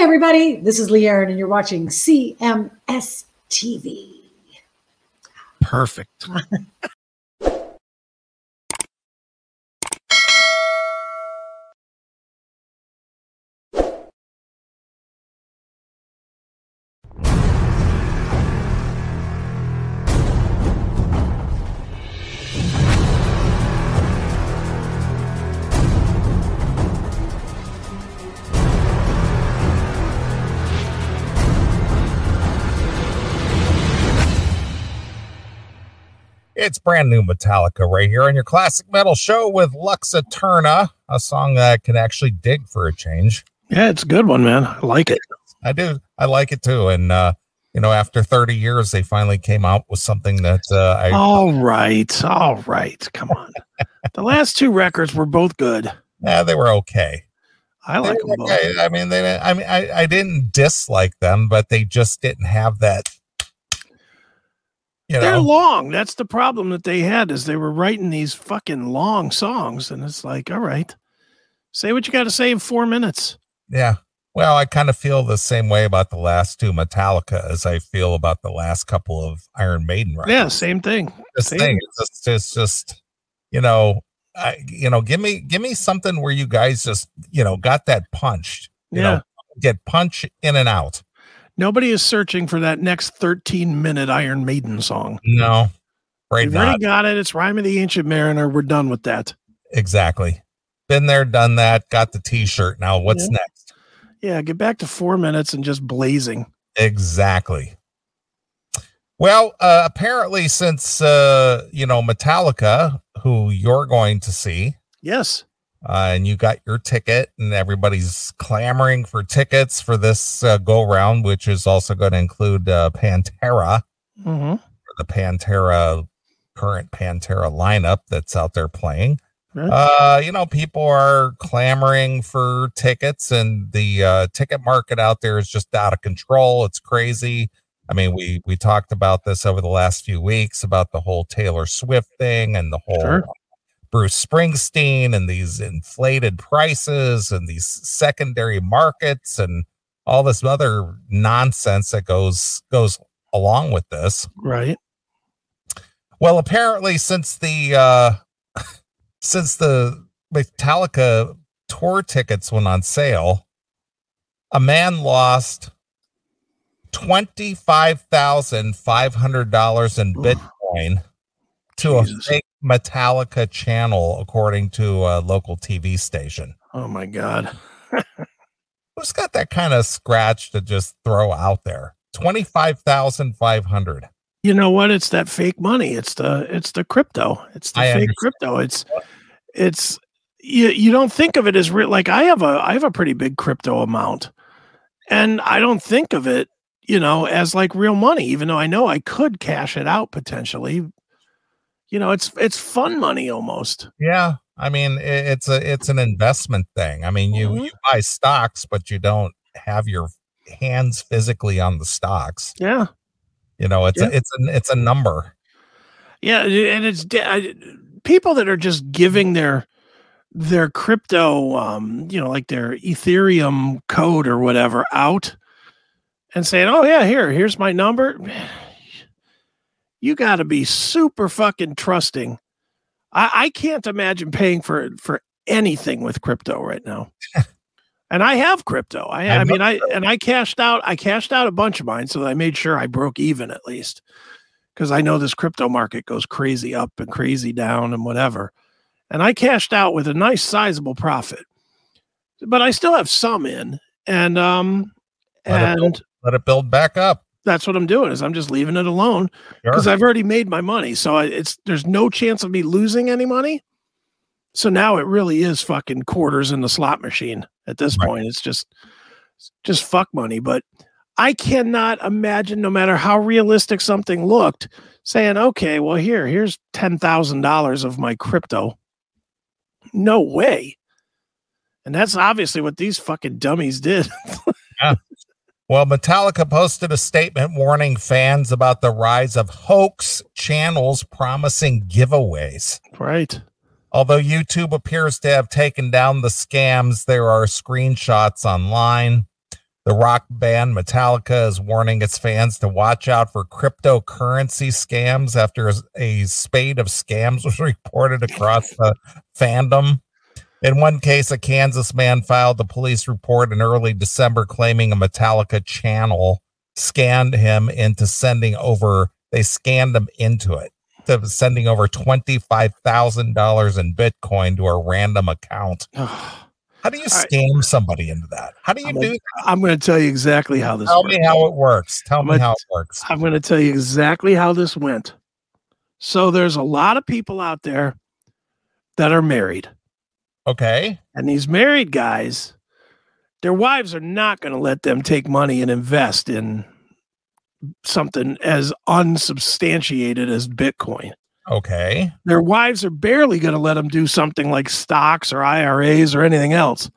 Hey, everybody, this is Lee Aaron, and you're watching CMS TV. Perfect. It's brand new Metallica right here on your classic metal show with Lux Eterna, a song that I can actually dig for a change. Yeah, it's a good one, man. I like it. I do. I like it too. And, uh, you know, after 30 years, they finally came out with something that uh, I. All right. All right. Come on. the last two records were both good. Yeah, they were okay. I like them both. Okay. I mean, they. I mean, I, I didn't dislike them, but they just didn't have that you They're long. That's the problem that they had is they were writing these fucking long songs, and it's like, all right, say what you got to say in four minutes. Yeah. Well, I kind of feel the same way about the last two Metallica as I feel about the last couple of Iron Maiden records. Yeah, same thing. This same. thing is just, it's just, you know, I, you know, give me, give me something where you guys just, you know, got that punched. You Yeah. know, get punch in and out. Nobody is searching for that next 13 minute Iron Maiden song. No, right We've already got it. It's Rime of the Ancient Mariner. We're done with that. Exactly. Been there, done that. Got the T-shirt. Now what's Yeah. next? Yeah, get back to four minutes and just blazing. Exactly. Well, uh, apparently, since uh, you know Metallica, who you're going to see, Yes. Uh, and you got your ticket, and everybody's clamoring for tickets for this uh, go round, which is also going to include uh, Pantera, hmm the Pantera current Pantera lineup that's out there playing. Uh, you know, people are clamoring for tickets, and the uh, ticket market out there is just out of control. It's crazy. I mean, we we talked about this over the last few weeks about the whole Taylor Swift thing and the whole Sure. Bruce Springsteen and these inflated prices and these secondary markets and all this other nonsense that goes goes along with this. Right. Well, apparently, since the uh, since the Metallica tour tickets went on sale, a man lost twenty five thousand five hundred dollars in Oof. Bitcoin to Jesus. a fake Metallica channel, according to a local TV station. Oh my God. Who's got that kind of scratch to just throw out there? Twenty five thousand five hundred. You know what? It's that fake money. It's the it's the crypto. It's the I fake understand. crypto. It's it's you you don't think of it as real. Like I have a I have a pretty big crypto amount, and I don't think of it, you know, as like real money. Even though I know I could cash it out potentially. You know, it's it's fun money almost. Yeah, I mean it's a it's an investment thing. I mean you Mhm. you buy stocks, but you don't have your hands physically on the stocks. Yeah, You know, it's Yeah. a, it's a it's a number. yeah, and it's I, people that are just giving their their crypto, um, you know, like their Ethereum code or whatever out and saying, "Oh yeah, here, here's my number." You got to be super fucking trusting. I, I can't imagine paying for for anything with crypto right now. and I have crypto. I, I I mean, I and I cashed out. I cashed out a bunch of mine, so that I made sure I broke even at least, because I know this crypto market goes crazy up and crazy down and whatever. And I cashed out with a nice sizable profit, but I still have some in, and um, Let it and Let it build back up. That's what I'm doing is I'm just leaving it alone Sure. because I've already made my money. So I, it's there's no chance of me losing any money. So now it really is fucking quarters in the slot machine at this Right. point. It's just just fuck money. But I cannot imagine, no matter how realistic something looked, saying, okay, well, here, here's ten thousand dollars of my crypto. No way. And that's obviously what these fucking dummies did. Well, Metallica posted a statement warning fans about the rise of hoax channels promising giveaways. right. Although YouTube appears to have taken down the scams, there are screenshots online The rock band Metallica is warning its fans to watch out for cryptocurrency scams after a spate of scams was reported across the fandom. In one case, a Kansas man filed a police report in early December claiming a Metallica channel scanned him into sending over, they scanned him into it, to sending over $25,000 in Bitcoin to a random account. How do you scam somebody into that? How do you I'm do gonna, that? I'm going to tell you exactly how this Tell works. me how it works. Tell I'm me gonna- how it works. I'm going to tell you exactly how this went. So there's a lot of people out there that are married. Okay. And these married guys, their wives are not going to let them take money and invest in something as unsubstantiated as Bitcoin. Okay. Their wives are barely going to let them do something like stocks or IRAs or anything else.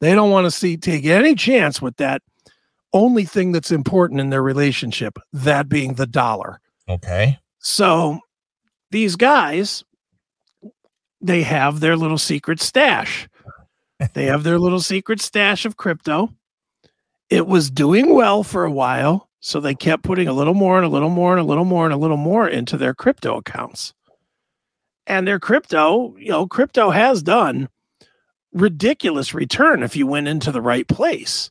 They don't want to see take any chance with that only thing that's important in their relationship, that being the dollar. Okay. So these guys, they have their little secret stash. they have their little secret stash of crypto. It was doing well for a while. So they kept putting a little more and a little more and a little more and a little more into their crypto accounts. And their crypto, you know, crypto has done ridiculous return if you went into the right place.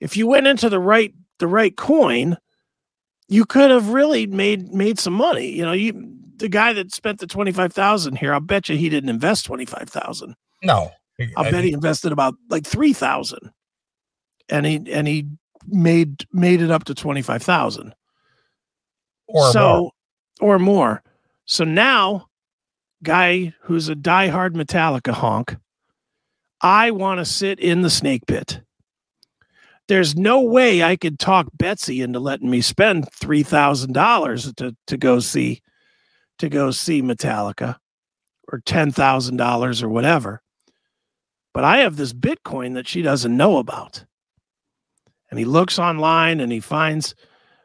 If you went into the right the right coin, you could have really made made some money. You know, you the guy that spent the twenty five thousand here, I'll bet you he didn't invest twenty five thousand. No. I'll bet he invested about like three thousand, and he and he made made it up to twenty five thousand. or so more. or more. So now, guy who's a diehard Metallica honk, I want to sit in the snake pit. There's no way I could talk Betsy into letting me spend three thousand dollars to to go see to go see Metallica or ten thousand dollars or whatever. But I have this Bitcoin that she doesn't know about. And he looks online and he finds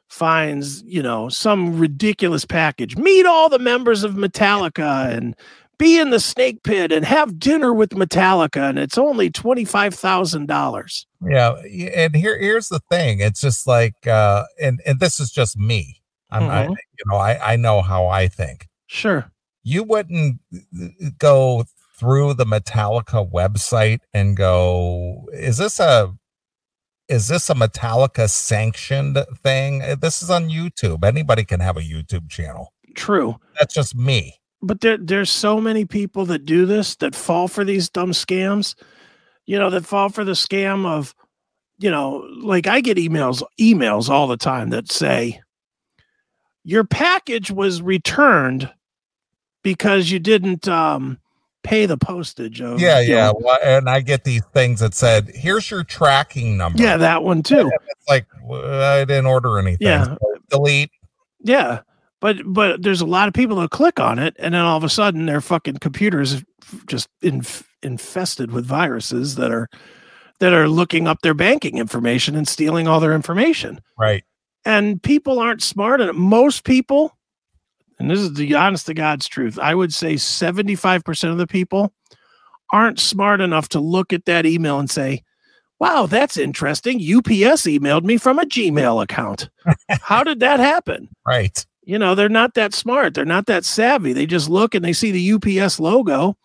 finds, you know, some ridiculous package. Meet all the members of Metallica and be in the snake pit and have dinner with Metallica. And it's only $25,000. Yeah, and here here's the thing. It's just like uh and and this is just me. I'm I, you know, I I know how I think. Sure. You wouldn't go through the Metallica website and go, is this a is this a Metallica sanctioned thing? Uh, This is on YouTube. Anybody can have a YouTube channel. True. That's just me. But there, there's so many people that do this that fall for these dumb scams, you know, that fall for the scam of, you know, like I get emails, emails all the time that say, your package was returned because you didn't um, pay the postage of Yeah, yeah. Well, and I get these things that said, "Here's your tracking number." yeah, that one too. It's like well, I didn't order anything. Yeah. So delete. Yeah. But but there's a lot of people that click on it and then all of a sudden their fucking computers just inf- infested with viruses that are that are looking up their banking information and stealing all their information. Right. And people aren't smart enough. Most people, and this is the honest to God's truth, I would say 75% of the people aren't smart enough to look at that email and say, Wow, that's interesting. UPS emailed me from a Gmail account. How did that happen? Right. you know they're not that smart they're not that savvy they just look and they see the ups logo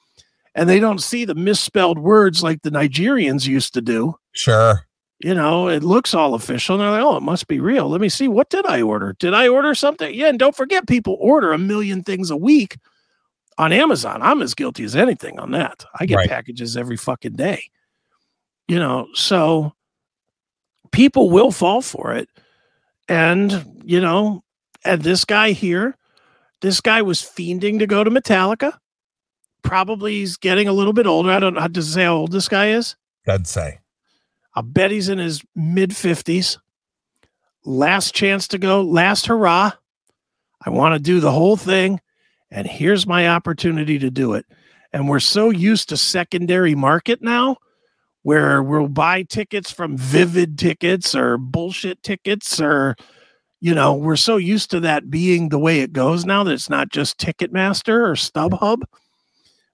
and they don't see the misspelled words like the nigerians used to do Sure. You know it looks all official and they're like oh it must be real. Let me see. What did i order? Did i order something? Yeah and don't forget people order a million things a week on amazon. I'm as guilty as anything on that. I get Right. packages every fucking day you know? So people will fall for it. And you know and this guy here this guy was fiending to go to metallica. Probably he's getting a little bit older. I don't know. How to say how old this guy is? I'd say. I'll bet he's in his mid 50s. Last chance to go, last hurrah. I want to do the whole thing. And here's my opportunity to do it. And we're so used to secondary market now where we'll buy tickets from vivid tickets or bullshit tickets or you know we're so used to that being the way it goes now that it's not just ticketmaster or stubhub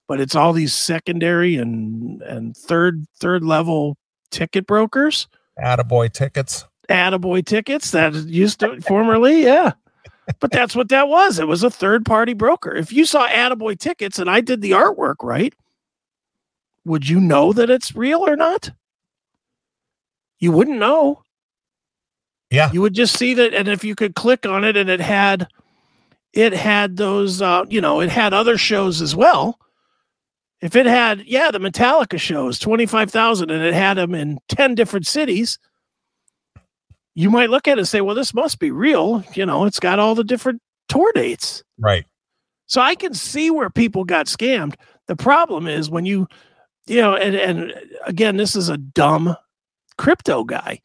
but it's all these secondary and and third third level ticket brokers Attaboy tickets. Attaboy tickets that used to formerly, yeah. But that's what that was. It was a third party broker. If you saw Attaboy tickets and I did the artwork right, would you know that it's real or not? You wouldn't know. Yeah. You would just see that and if you could click on it and it had it had those uh, you know, it had other shows as well. If it had, yeah, the Metallica shows, 25,000 and it had them in 10 different cities, you might look at it and say, well, this must be real. You know, it's got all the different tour dates. Right. So I can see where people got scammed. The problem is when you, you know, and, and again, this is a dumb crypto guy.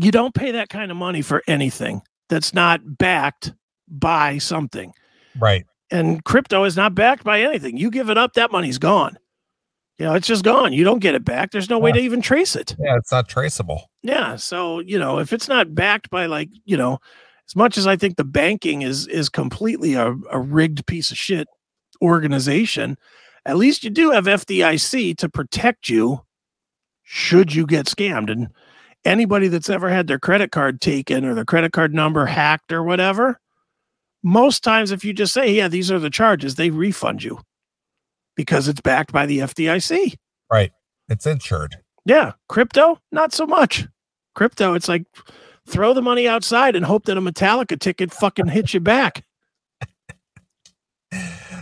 You don't pay that kind of money for anything that's not backed by something. Right. And crypto is not backed by anything. You give it up, that money's gone. You know, it's just gone. You don't get it back. There's no way to even trace it. Yeah, it's not traceable. Yeah. So, you know, if it's not backed by like, you know, as much as I think the banking is is completely a, a rigged piece of shit organization, at least you do have FDIC to protect you should you get scammed. And anybody that's ever had their credit card taken or their credit card number hacked or whatever, most times if you just say, Yeah, these are the charges, they refund you because it's backed by the FDIC. Right. It's insured. Yeah, crypto, not so much. Crypto, it's like throw the money outside and hope that a Metallica ticket fucking hits you back.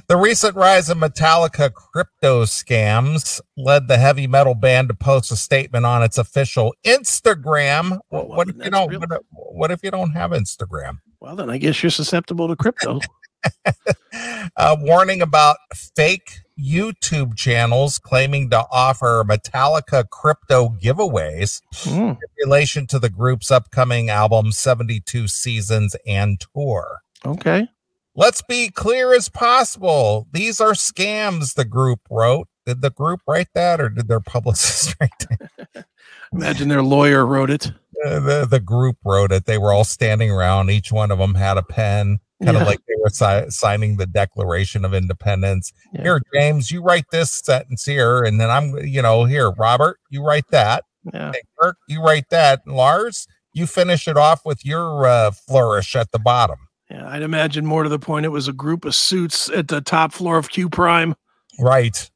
The recent rise of Metallica crypto scams led the heavy metal band to post a statement on its official Instagram. What, well, what if you don't? what if you don't have Instagram? Well, then I guess you're susceptible to crypto. uh, warning about fake YouTube channels claiming to offer Metallica crypto giveaways Hmm. in relation to the group's upcoming album 72 Seasons and Tour. okay. Let's be clear as possible. These are scams, the group wrote. Did the group write that or did their publicist write that? Imagine their lawyer wrote it. Uh, the, the group wrote it. They were all standing around. Each one of them had a pen, kind Yeah. of like they were si- signing the Declaration of Independence. Yeah. Here, James, you write this sentence here, and then I'm, you know, here, Robert, you write that. Yeah. Hey, Kirk, you write that. Lars, you finish it off with your uh, flourish at the bottom. Yeah. I'd imagine more to the point it was a group of suits at the top floor of Q Prime. Right.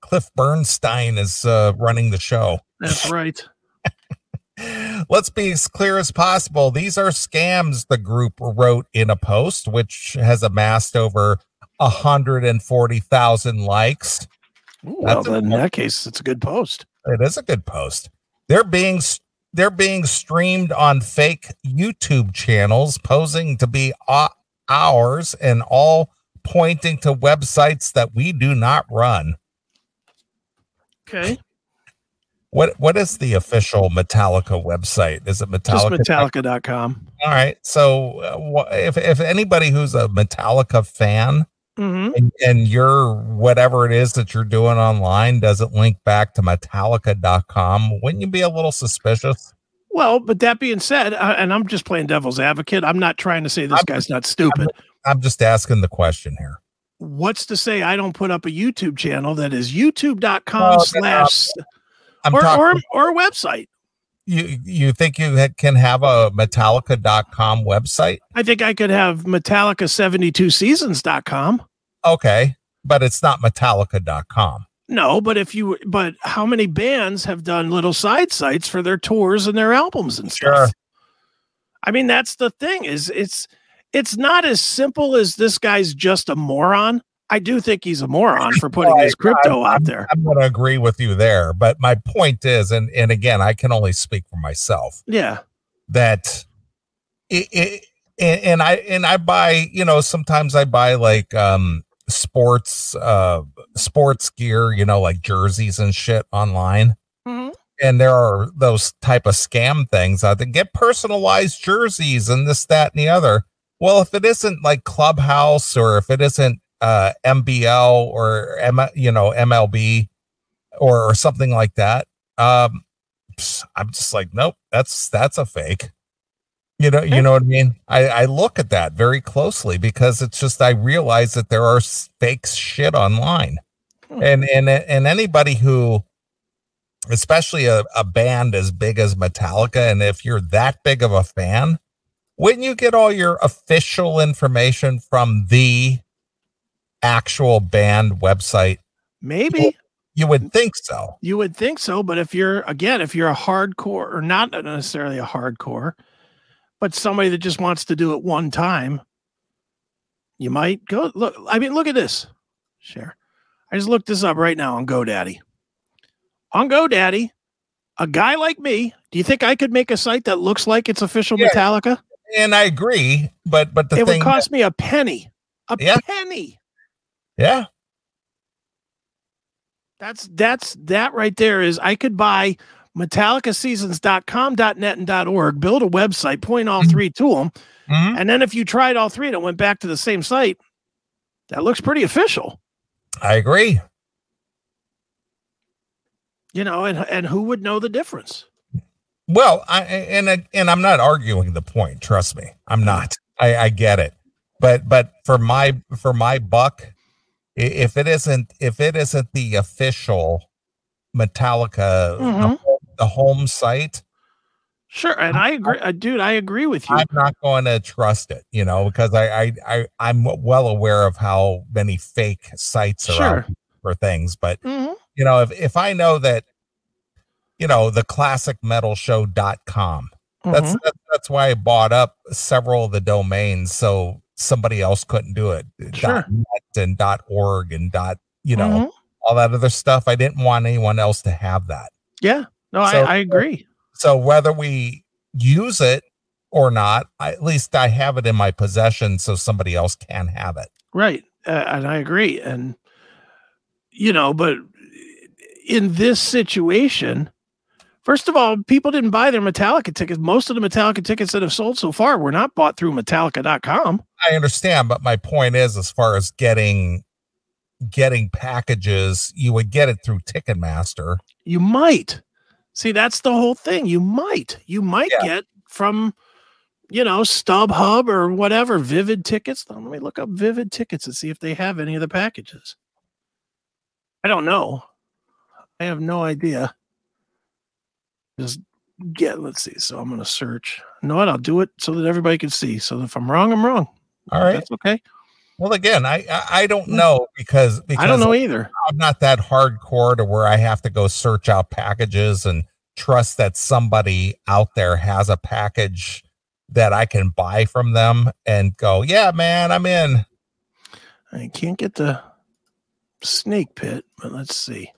Cliff Burnstein is uh, running the show. That's right. Let's be as clear as possible. These are scams, the group wrote in a post, which has amassed over 140,000 likes. Ooh, well, then in that case, it's a good post. It is a good post. They're being they're being streamed on fake YouTube channels, posing to be ours, and all pointing to websites that we do not run. Okay. What what is the official Metallica website? Is it Metallica? Just Metallica? Metallica.com. All right. So uh, if if anybody who's a Metallica fan Mm-hmm. and, and your whatever it is that you're doing online doesn't link back to Metallica.com, wouldn't you be a little suspicious? Well, but that being said, uh, and I'm just playing devil's advocate. I'm not trying to say this I'm- guy's not stupid. I'm just asking the question here. What's to say I don't put up a YouTube channel that is youtube.com Oh, slash I'm or, or talking. or a website? you you think you can have a Metallica.com website? I think I could have Metallica72seasons.com. Okay, but it's not Metallica.com. No, but if you but how many bands have done little side sites for their tours and their albums and stuff? Sure. I mean, that's the thing is it's it's not as simple as this guy's just a moron. I do think he's a moron for putting Well, his crypto I'm- out there. I'm going to agree with you there, but my point is, and and again, I can only speak for myself. Yeah. that it, it and, and I and I buy, you know, sometimes I buy like um sports uh sports gear, you know, like jerseys and shit online. Mhm. And there are those type of scam things out there. Get personalized jerseys and this, that, and the other. Well, if it isn't like Clubhouse or if it isn't uh MBL or M, you know, MLB or, or something like that, um, I'm just like, nope, that's that's a fake. You know, you know what I mean? I, I look at that very closely because it's just I realize that there are fake shit online. Hmm. And and and anybody who especially a, a band as big as Metallica. And if you're that big of a fan, wouldn't you get all your official information from the actual band website? Maybe You would think so. you would think so, but if you're again, if you're a hardcore or not necessarily a hardcore, but somebody that just wants to do it one time, you might go look. I mean, look at this. Share. I just looked this up right now on GoDaddy. On GoDaddy, a guy like me, do you think I could make a site that looks like it's official Yeah. Metallica? And I agree, but but the it thing, would cost me a penny. A Yeah. penny. Yeah, That's that's that right there is I could buy metallicaseasons.com, .net, and .org, build a website, point all Mhm. three to them, Mhm. and then if you tried all three and it went back to the same site, that looks pretty official, I agree. you know. And and who would know the difference? Well, I and and I'm not arguing the point. Trust me, I'm not. I, I get it, but but for my for my buck, if it isn't if it isn't the official Metallica the Mhm. home- the home site, Sure, and I agree, uh, dude. I agree with you. I'm not going to trust it. You know, because I I, I I'm well aware of how many fake sites are Sure. for things, but Mhm. you know if if I know that you know the classicmetalshow.com That's, Mhm. that's that's why I bought up several of the domains so somebody else couldn't do it. Sure. .net and dot .org and dot you know Mhm. all that other stuff. I didn't want anyone else to have that. yeah. No, So- I, I agree. So whether we use it or not, I, at least I have it in my possession so somebody else can have it. Right. Uh, and I agree. And, you know, but in this situation, first of all, people didn't buy their Metallica tickets. Most of the Metallica tickets that have sold so far were not bought through Metallica.com. I understand, but my point is, as far as getting getting packages, you would get it through Ticketmaster. You might. See, that's the whole thing. You might. You might Yeah. get from, you know, StubHub or whatever, Vivid tickets. Let me look up Vivid tickets and see if they have any of the packages. I don't know. I have no idea. Just get, let's see. So I'm going to search. You know what? I'll do it so that everybody can see. So if I'm wrong, I'm wrong. All right. That's okay. Well, again, I I, I don't know because because I don't know either. I'm not that hardcore to where I have to go search out packages and trust that somebody out there has a package that I can buy from them and go, yeah, man, I'm in. I can't get the snake pit, but let's see.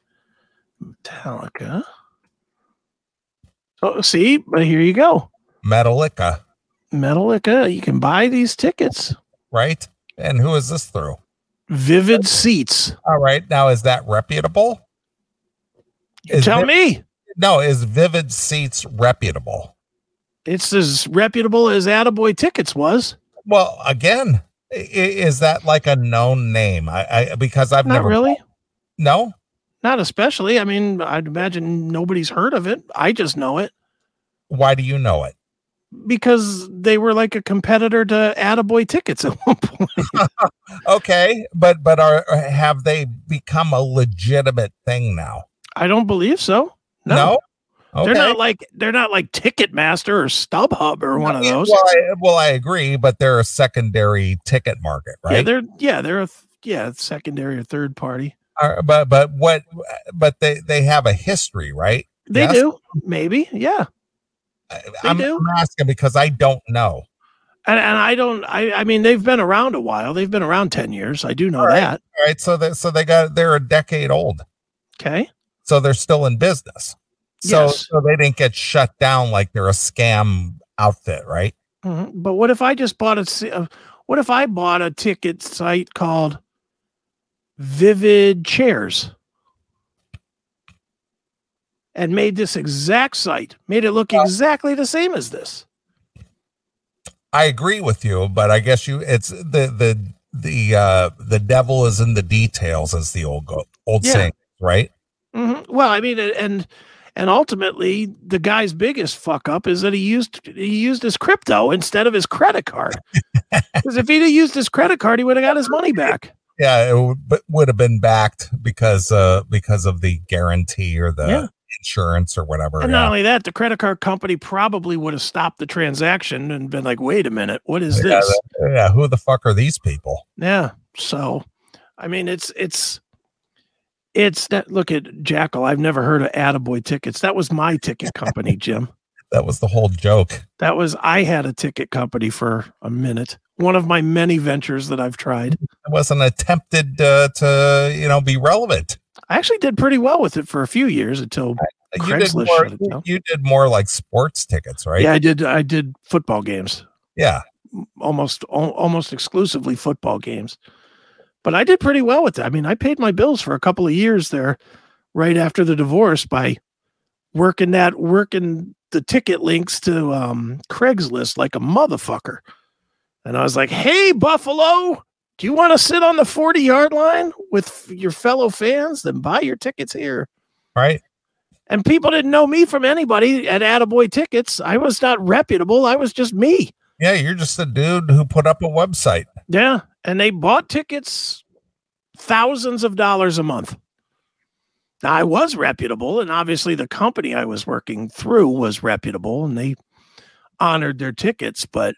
Metallica. Oh, see, but here you go. Metallica, Metallica, you can buy these tickets. right? And who is this through? Vivid seats. All right. Now, is that reputable? Is tell Viv- me. No, is Vivid Seats reputable? It's as reputable as Attaboy Tickets was. Well, again, is that like a known name? I, I because I've Not never really. No, Not especially. I mean, I'd imagine nobody's heard of it. I just know it why do you know it? because they were like a competitor to Attaboy Tickets at one point. Okay, but but are have they become a legitimate thing now? I don't believe so. No. Okay. They're not like they're not like Ticketmaster or StubHub or one of those. Well I, well, I agree, but they're a secondary ticket market, right? Yeah, they're yeah, they're a yeah, secondary or third party. Uh, but but what? But they they have a history, right? They Yes. do, maybe, yeah. I- They I'm, do. I'm asking because I don't know. And and I don't I I mean they've been around a while. They've been around 10 years. I do know right. that. All right, so that so they got they're a decade old, Okay. so they're still in business. So Yes. so they didn't get shut down like they're a scam outfit, right? Mhm. But what if I just bought a uh, what if I bought a ticket site called Vivid Chairs? And made this exact site, made it look exactly the same as this. I agree with you, but I guess you it's the the the uh the devil is in the details, as the old go, old Yeah. saying, right? Mm-hmm. Well, I mean, and and ultimately, the guy's biggest fuck up is that he used he used his crypto instead of his credit card. Because if he'd have used his credit card, he would have got his money back. Yeah, it would, but would have been backed because uh because of the guarantee or the Yeah. insurance or whatever. And yeah. not only that, the credit card company probably would have stopped the transaction and been like, "Wait a minute, what is Yeah, this?" yeah, who the fuck are these people? Yeah. So, I mean, it's it's it's that. Look at Jackal. I've never heard of Attaboy tickets. That was my ticket company, Jim. That was the whole joke. That was I had a ticket company for a minute. One of my many ventures that I've tried. It wasn't attempted uh, to, you know, be relevant. I actually did pretty well with it for a few years until You did more. it You, did more like sports tickets, right? yeah, I did. I did football games. Yeah. almost al- almost exclusively football games. But I did pretty well with that. I mean, I paid my bills for a couple of years there right after the divorce by working that working the ticket links to um Craigslist like a motherfucker. And I was like, "Hey Buffalo, do you want to sit on the 40-yard line with your fellow fans? Then buy your tickets here." Right. And people didn't know me from anybody at Attaboy Tickets. I was not reputable. I was just me. Yeah. You're just a dude who put up a website. Yeah, and they bought tickets thousands of dollars a month. I was reputable, and obviously the company I was working through was reputable, and they honored their tickets. But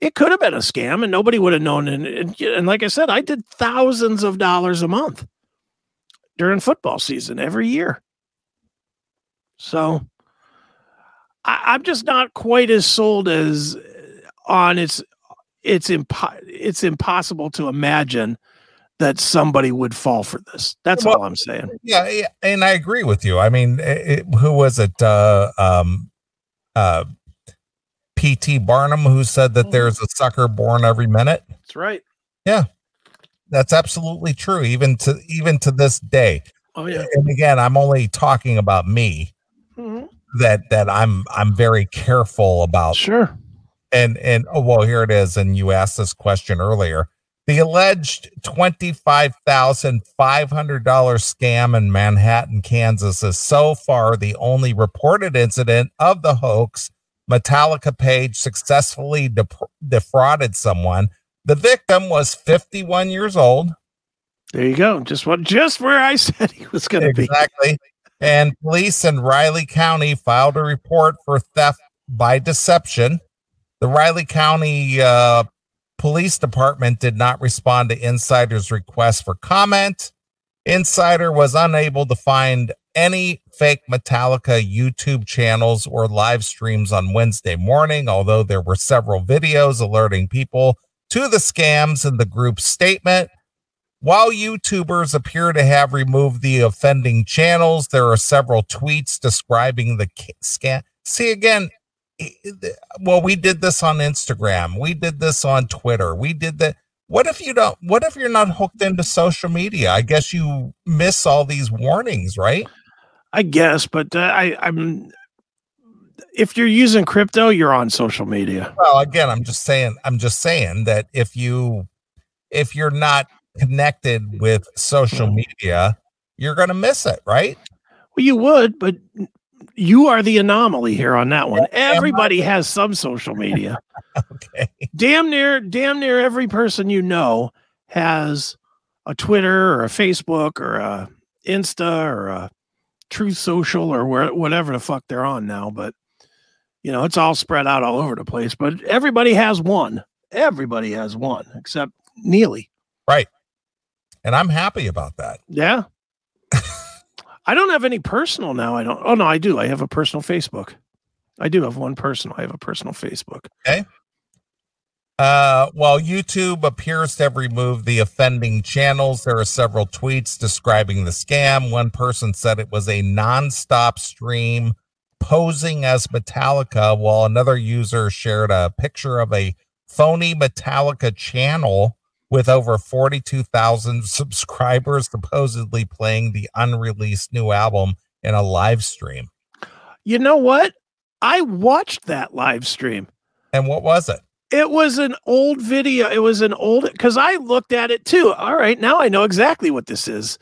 it could have been a scam, and nobody would have known. And, and, and like I said, I did thousands of dollars a month during football season every year. So I, I'm just not quite as sold as on its it's impo- it's impossible to imagine that somebody would fall for this. That's Well, all I'm saying. Yeah, yeah, and I agree with you. I mean, it, who was it? Uh, um, uh, P.T. Barnum, who said that Mhm. there's a sucker born every minute. That's right. Yeah, that's absolutely true, even to even to this day. Oh yeah. And again, I'm only talking about me. Mhm. That that I'm I'm very careful about Sure. and and oh well here it is and you asked this question earlier the alleged $25,500 scam in Manhattan, Kansas is so far the only reported incident of the hoax. Metallica page successfully defrauded someone. The victim was 51 years old. There you go. Just what just where I said he was going to be. Exactly. And police in Riley County filed a report for theft by deception. The Riley County uh, Police Department did not respond to Insider's request for comment. Insider was unable to find any fake Metallica YouTube channels or live streams on Wednesday morning, although there were several videos alerting people to the scams in the group's statement. While YouTubers appear to have removed the offending channels, there are several tweets describing the scam. See again, well, we did this on Instagram, we did this on Twitter, we did that. What if you don't? What if you're not hooked into social media? I guess you miss all these warnings, right? I guess, but uh, I I'm if you're using crypto, you're on social media. Well, again, I'm just saying, I'm just saying that if you if you're not connected with social media, you're gonna miss it, right? Well, you would, but you are the anomaly here on that one. Everybody has some social media. Okay. damn near damn near every person you know has a Twitter or a Facebook or a Insta or a Truth Social or where whatever the fuck they're on now. But you know, it's all spread out all over the place. But everybody has one. Everybody has one except Neeley. Right. And I'm happy about that. Yeah. I don't have any personal now. I don't. Oh no, I do. I have a personal Facebook. I do have one personal. I have a personal Facebook. Okay. Uh, while YouTube appears to have removed the offending channels, there are several tweets describing the scam. One person said it was a nonstop stream posing as Metallica, while another user shared a picture of a phony Metallica channel with over 42,000 subscribers supposedly playing the unreleased new album in a live stream. You know what? I watched that live stream. And what was it? It was an old video. It was an old because I looked at it too. All right, now I know exactly what this is.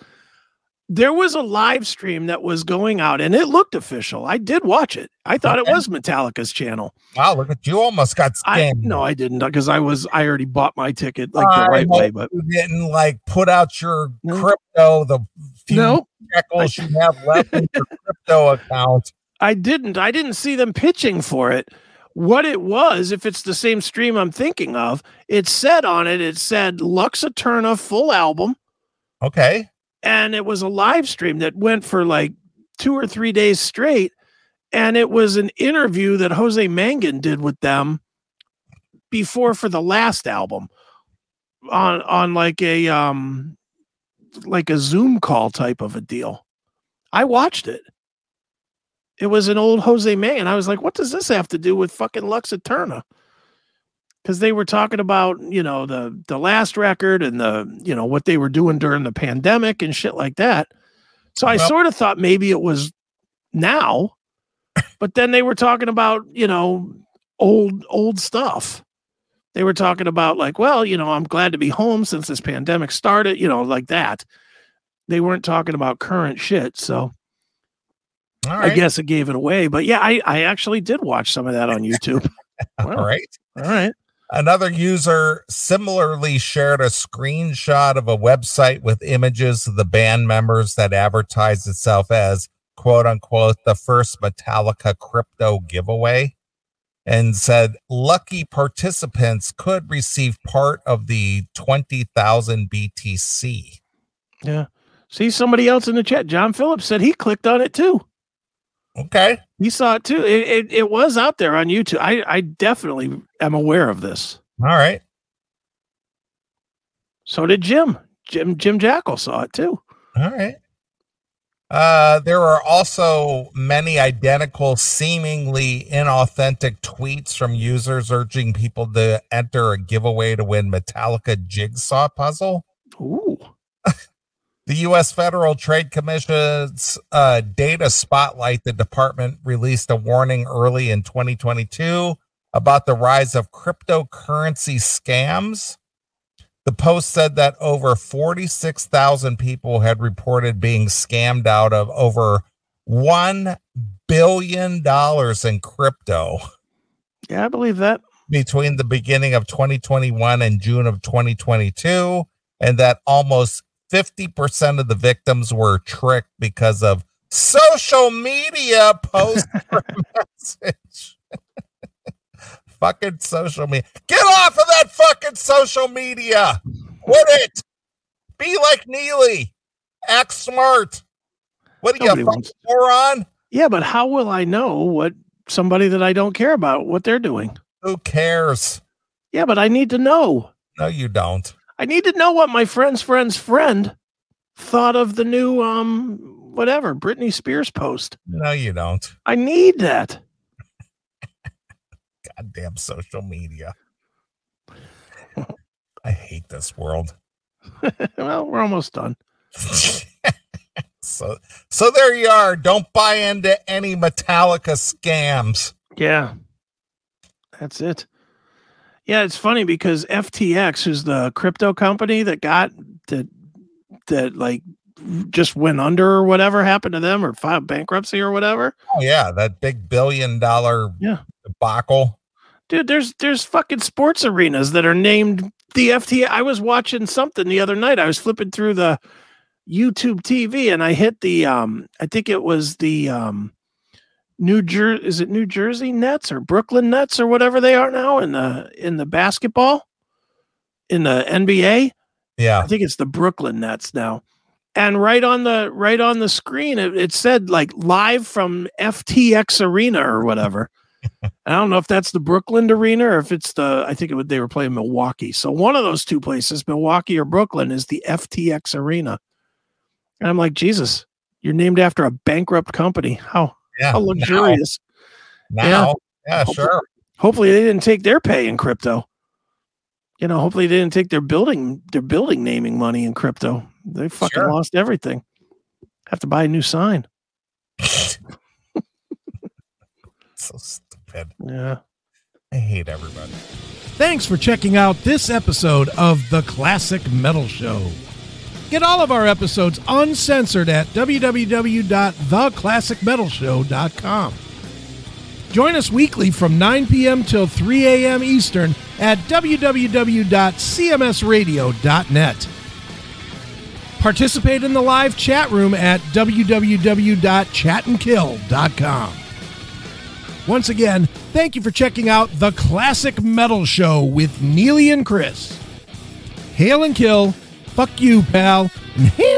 There was a live stream that was going out and it looked official. I did watch it. I thought Okay. it was Metallica's channel. Wow, look at you almost got I no, I didn't because I was I already bought my ticket like I the right way. But you didn't like put out your No. crypto the few No, shekels you have left in your crypto account. I didn't. I didn't see them pitching for it. What it was, if it's the same stream I'm thinking of, it said on it, it said Lux Eterna full album, Okay. And it was a live stream that went for like two or three days straight. And it was an interview that Jose Mangin did with them before for the last album on on like a um like a Zoom call type of a deal. I watched it. It was an old Jose Mangin. I was like, what does this have to do with fucking Lux Eterna? Because they were talking about, you know, the the last record and the, you know, what they were doing during the pandemic and shit like that. So I Well- sort of thought maybe it was now, but then they were talking about, you know, old old stuff. They were talking about like, well, you know, I'm glad to be home since this pandemic started, you know, like that. They weren't talking about current shit, so All I guess it gave it away. But yeah, I I actually did watch some of that on YouTube. All Wow. right. All right. Another user similarly shared a screenshot of a website with images of the band members that advertised itself as quote unquote the first Metallica crypto giveaway and said lucky participants could receive part of the 20,000 BTC. Yeah. See somebody else in the chat. John Phillips said he clicked on it too. Okay. You saw it too. It, it, it was out there on YouTube. I, I definitely am aware of this. All right. So did Jim. Jim Jim Jackal saw it too. All right. Uh, there are also many identical, seemingly inauthentic tweets from users urging people to enter a giveaway to win Metallica Jigsaw Puzzle. Ooh. The U.S. Federal Trade Commission's uh, data spotlight, the department released a warning early in 2022 about the rise of cryptocurrency scams. The post said that over 46,000 people had reported being scammed out of over $1 billion in crypto Yeah, I believe that. between the beginning of 2021 and June of 2022, and that almost 50% of the victims were tricked because of social media posts or message. fucking social media. Get off of that fucking social media. Quit it. Be like Neeley. Act smart. What are you, a Nobody fucking wants- moron? Yeah, but how will I know what somebody that I don't care about what they're doing? Who cares? Yeah, but I need to know. No, you don't. I need to know what my friend's friend's friend thought of the new um whatever Britney Spears post. No, you don't. I need that. goddamn social media. I hate this world. well, we're almost done. so so there you are. Don't buy into any Metallica scams. Yeah. That's it. Yeah, it's funny because FTX, who's the crypto company that got that that like just went under or whatever happened to them or filed bankruptcy or whatever. Oh yeah, that big billion dollar Yeah. debacle. Dude, there's there's fucking sports arenas that are named the FT. I was watching something the other night. I was flipping through the YouTube TV and I hit the um I think it was the um New Jersey is it New Jersey Nets or Brooklyn Nets or whatever they are now in the in the basketball in the NBA. Yeah. I think it's the Brooklyn Nets now. And right on the right on the screen, it, it said like live from FTX Arena or whatever. I don't know if that's the Brooklyn Arena or if it's the. I think it would. They were playing Milwaukee, so one of those two places, Milwaukee or Brooklyn, is the FTX Arena. And I'm like, Jesus, you're named after a bankrupt company. How Yeah. how luxurious. Now, now yeah, sure. Hopefully, they didn't take their pay in crypto. You know, hopefully they didn't take their building their building naming money in crypto. They fucking Sure. lost everything. Have to buy a new sign. so stupid. Yeah. I hate everybody. Thanks for checking out this episode of The Classic Metal Show. Get all of our episodes uncensored at www.theclassicmetalshow.com. Join us weekly from 9 p.m. till 3 a.m. Eastern at www.cmsradio.net. Participate in the live chat room at www.chatandkill.com. Once again, thank you for checking out the Classic Metal Show with Neeley and Chris. Hail and kill. Fuck you, pal. And